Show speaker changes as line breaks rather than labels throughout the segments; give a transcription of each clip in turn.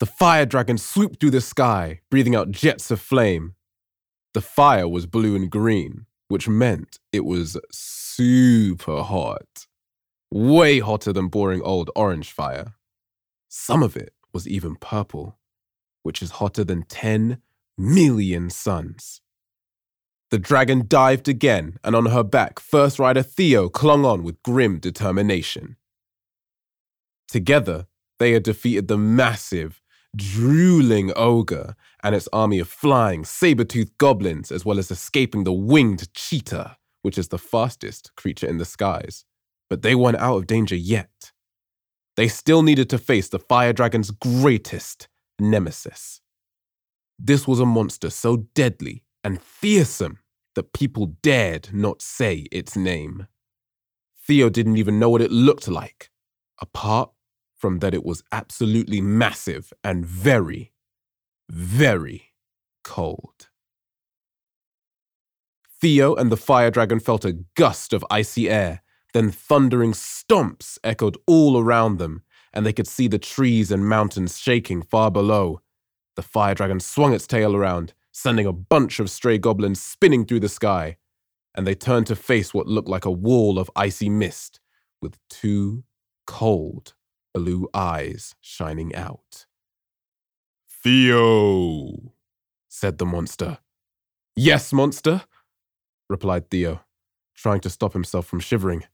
The fire dragon swooped through the sky, breathing out jets of flame. The fire was blue and green, which meant it was super hot. Way hotter than boring old orange fire. Some of it was even purple, which is hotter than 10 million suns. The dragon dived again, and on her back, First Rider Theo clung on with grim determination. Together, they had defeated the massive, drooling ogre and its army of flying, saber toothed goblins, as well as escaping the winged cheetah, which is the fastest creature in the skies. But they weren't out of danger yet. They still needed to face the fire dragon's greatest nemesis. This was a monster so deadly and fearsome that people dared not say its name. Theo didn't even know what it looked like, apart from that it was absolutely massive and very, very cold. Theo and the fire dragon felt a gust of icy air, then thundering stomps echoed all around them, and they could see the trees and mountains shaking far below. The fire dragon swung its tail around, sending a bunch of stray goblins spinning through the sky, and they turned to face what looked like a wall of icy mist with two cold blue eyes shining out. Theo, said the monster. Yes, monster, replied Theo, trying to stop himself from shivering.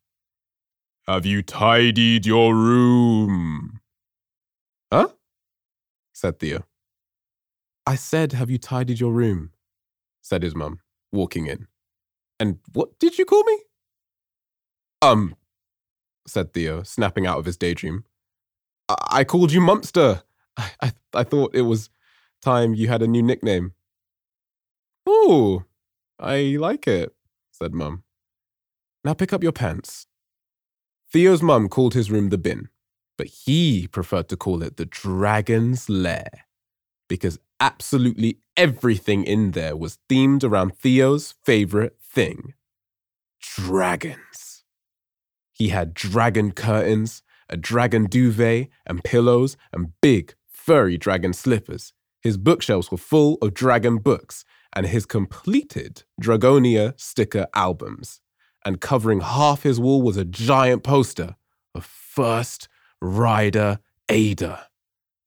Have you tidied your room? Huh? said Theo. I said, Have you tidied your room? said his mum, walking in. And what did you call me? Um, said Theo, snapping out of his daydream. I, called you Mumster. I-, I-, I thought it was time you had a new nickname. Oh, I like it, said Mum. Now pick up your pants. Theo's mum called his room the bin, but he preferred to call it the Dragon's Lair because absolutely everything in there was themed around Theo's favorite thing dragons. He had dragon curtains, a dragon duvet, and pillows, and big, furry dragon slippers. His bookshelves were full of dragon books and his completed Dragonia sticker albums. And covering half his wall was a giant poster of First Rider Ada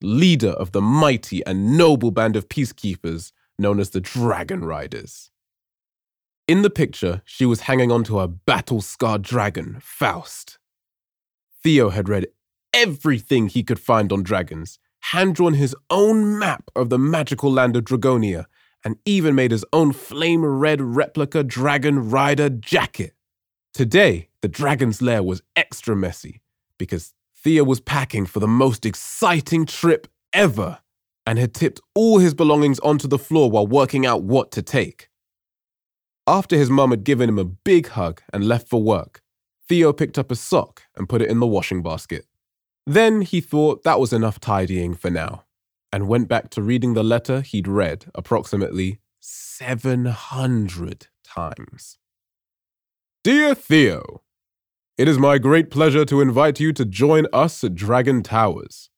leader of the mighty and noble band of peacekeepers known as the Dragon Riders. In the picture, she was hanging onto a battle scarred dragon, Faust. Theo had read everything he could find on dragons, hand drawn his own map of the magical land of Dragonia, and even made his own flame red replica dragon rider jacket. Today, the dragon's lair was extra messy because Theo was packing for the most exciting trip ever and had tipped all his belongings onto the floor while working out what to take. After his mum had given him a big hug and left for work, Theo picked up a sock and put it in the washing basket. Then he thought that was enough tidying for now and went back to reading the letter he'd read approximately 700 times. Dear Theo, it is my great pleasure to invite you to join us at Dragon Towers.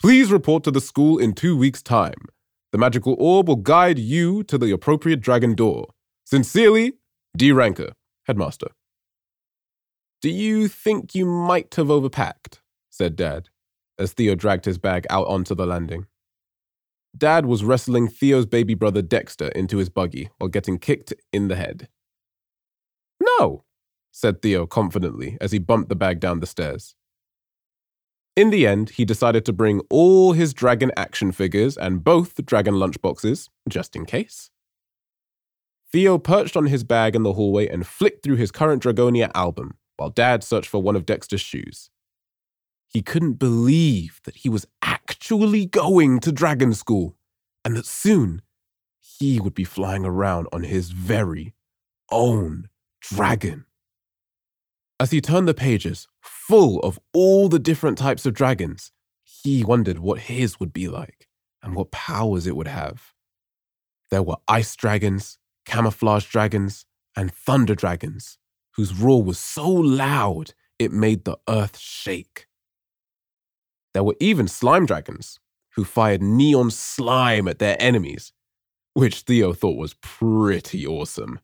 Please report to the school in two weeks' time. The magical orb will guide you to the appropriate dragon door. Sincerely, D. Ranker, Headmaster. Do you think you might have overpacked? said Dad, as Theo dragged his bag out onto the landing. Dad was wrestling Theo's baby brother Dexter into his buggy while getting kicked in the head. No, said Theo confidently as he bumped the bag down the stairs. In the end, he decided to bring all his dragon action figures and both dragon lunchboxes, just in case. Theo perched on his bag in the hallway and flicked through his current Dragonia album while Dad searched for one of Dexter's shoes. He couldn't believe that he was actually going to dragon school and that soon he would be flying around on his very own dragon. As he turned the pages, full of all the different types of dragons, he wondered what his would be like and what powers it would have. There were ice dragons, camouflage dragons, and thunder dragons, whose roar was so loud it made the earth shake. There were even slime dragons, who fired neon slime at their enemies, which Theo thought was pretty awesome.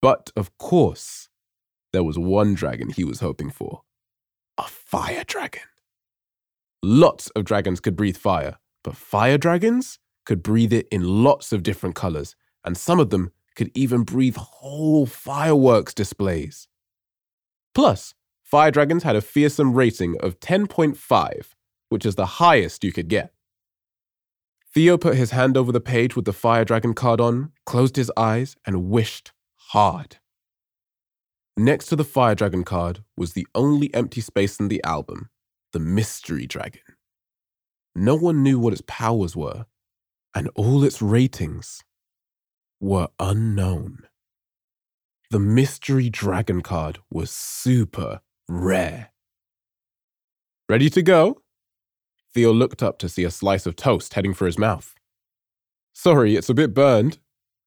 But of course, there was one dragon he was hoping for a fire dragon. Lots of dragons could breathe fire, but fire dragons could breathe it in lots of different colors, and some of them could even breathe whole fireworks displays. Plus, fire dragons had a fearsome rating of 10.5, which is the highest you could get. Theo put his hand over the page with the fire dragon card on, closed his eyes, and wished hard. Next to the fire dragon card was the only empty space in the album the mystery dragon. No one knew what its powers were, and all its ratings were unknown. The mystery dragon card was super rare. Ready to go? Theo looked up to see a slice of toast heading for his mouth. Sorry, it's a bit burned,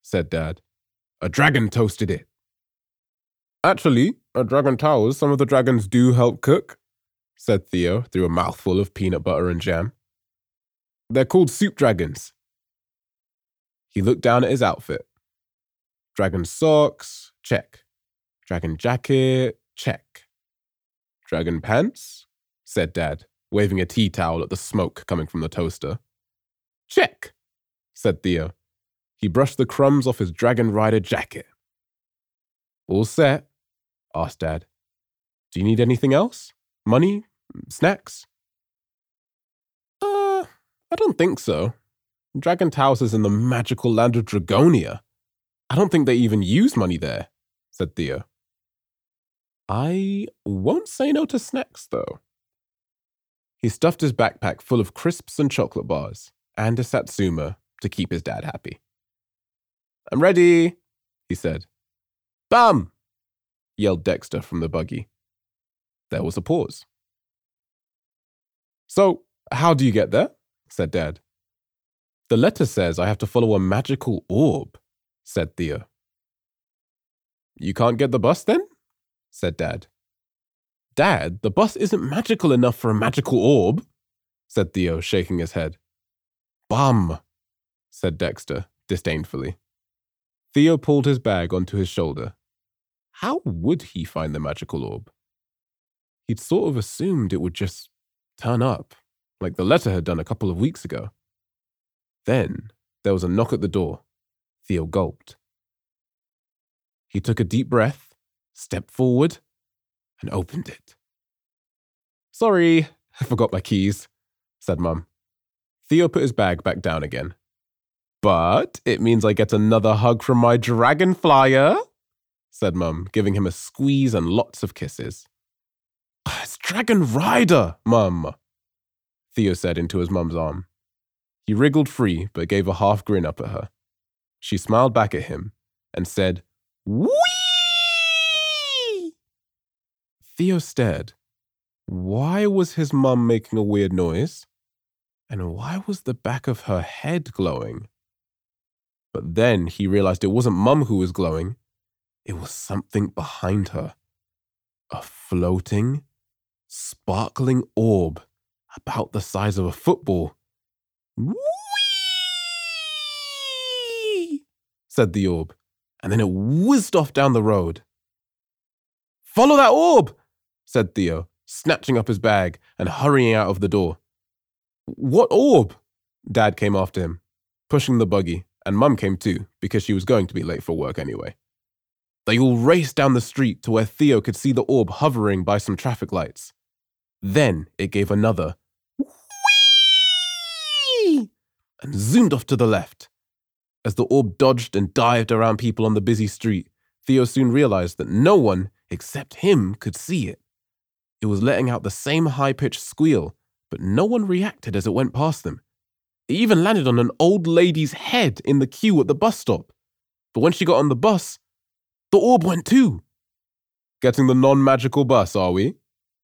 said Dad. A dragon toasted it. Actually, at Dragon Towers, some of the dragons do help cook, said Theo through a mouthful of peanut butter and jam. They're called soup dragons. He looked down at his outfit. Dragon socks, check. Dragon jacket, check. Dragon pants, said Dad, waving a tea towel at the smoke coming from the toaster. Check, said Theo. He brushed the crumbs off his Dragon Rider jacket. All set? asked Dad. Do you need anything else? Money? Snacks? Uh, I don't think so. Dragon Towers is in the magical land of Dragonia. I don't think they even use money there, said Theo. I won't say no to snacks, though. He stuffed his backpack full of crisps and chocolate bars and a satsuma to keep his dad happy. I'm ready, he said. Bam! yelled Dexter from the buggy. There was a pause. So, how do you get there? said Dad. The letter says I have to follow a magical orb, said Theo. You can't get the bus then? said Dad. Dad, the bus isn't magical enough for a magical orb, said Theo, shaking his head. Bum, said Dexter disdainfully. Theo pulled his bag onto his shoulder. How would he find the magical orb? He'd sort of assumed it would just turn up, like the letter had done a couple of weeks ago. Then there was a knock at the door. Theo gulped. He took a deep breath, stepped forward, and opened it. Sorry, I forgot my keys, said Mum. Theo put his bag back down again. But it means I get another hug from my dragon flyer, said Mum, giving him a squeeze and lots of kisses. It's Dragon Rider, Mum, Theo said into his mum's arm. He wriggled free, but gave a half grin up at her. She smiled back at him and said, Whee! Theo stared. Why was his mum making a weird noise? And why was the back of her head glowing? But then he realized it wasn't mum who was glowing, it was something behind her. A floating, sparkling orb about the size of a football. Whee! said the orb, and then it whizzed off down the road. Follow that orb, said Theo, snatching up his bag and hurrying out of the door. What orb? Dad came after him, pushing the buggy, and Mum came too, because she was going to be late for work anyway. They all raced down the street to where Theo could see the orb hovering by some traffic lights. Then it gave another whee and zoomed off to the left. As the orb dodged and dived around people on the busy street, Theo soon realized that no one except him could see it. It was letting out the same high pitched squeal, but no one reacted as it went past them. It even landed on an old lady's head in the queue at the bus stop. But when she got on the bus, the orb went too. Getting the non magical bus, are we?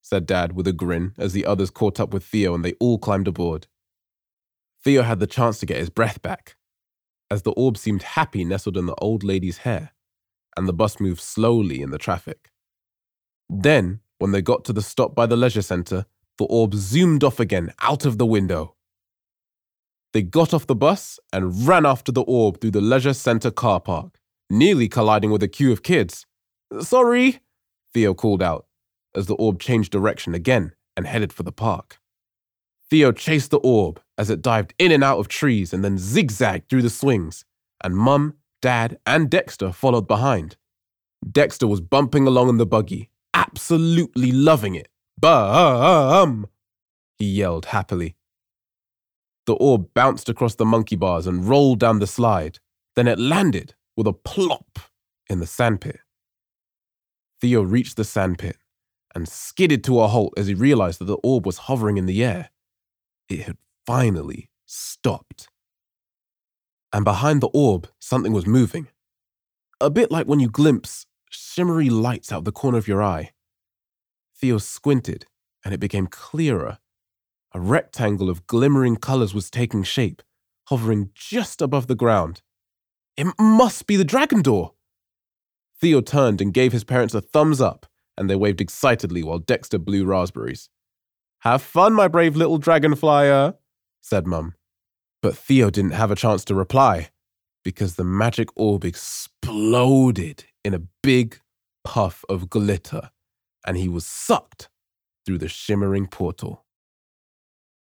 said Dad with a grin as the others caught up with Theo and they all climbed aboard. Theo had the chance to get his breath back, as the orb seemed happy nestled in the old lady's hair, and the bus moved slowly in the traffic. Then, when they got to the stop by the leisure centre, the orb zoomed off again out of the window. They got off the bus and ran after the orb through the leisure centre car park, nearly colliding with a queue of kids. Sorry, Theo called out as the orb changed direction again and headed for the park. Theo chased the orb as it dived in and out of trees and then zigzagged through the swings, and Mum, Dad, and Dexter followed behind. Dexter was bumping along in the buggy, absolutely loving it. Bum! He yelled happily. The orb bounced across the monkey bars and rolled down the slide. Then it landed with a plop in the sandpit. Theo reached the sandpit and skidded to a halt as he realized that the orb was hovering in the air. It had finally stopped. And behind the orb, something was moving. A bit like when you glimpse shimmery lights out the corner of your eye. Theo squinted, and it became clearer. A rectangle of glimmering colors was taking shape, hovering just above the ground. It must be the dragon door! Theo turned and gave his parents a thumbs up, and they waved excitedly while Dexter blew raspberries. Have fun, my brave little dragonflyer, said Mum. But Theo didn't have a chance to reply because the magic orb exploded in a big puff of glitter and he was sucked through the shimmering portal.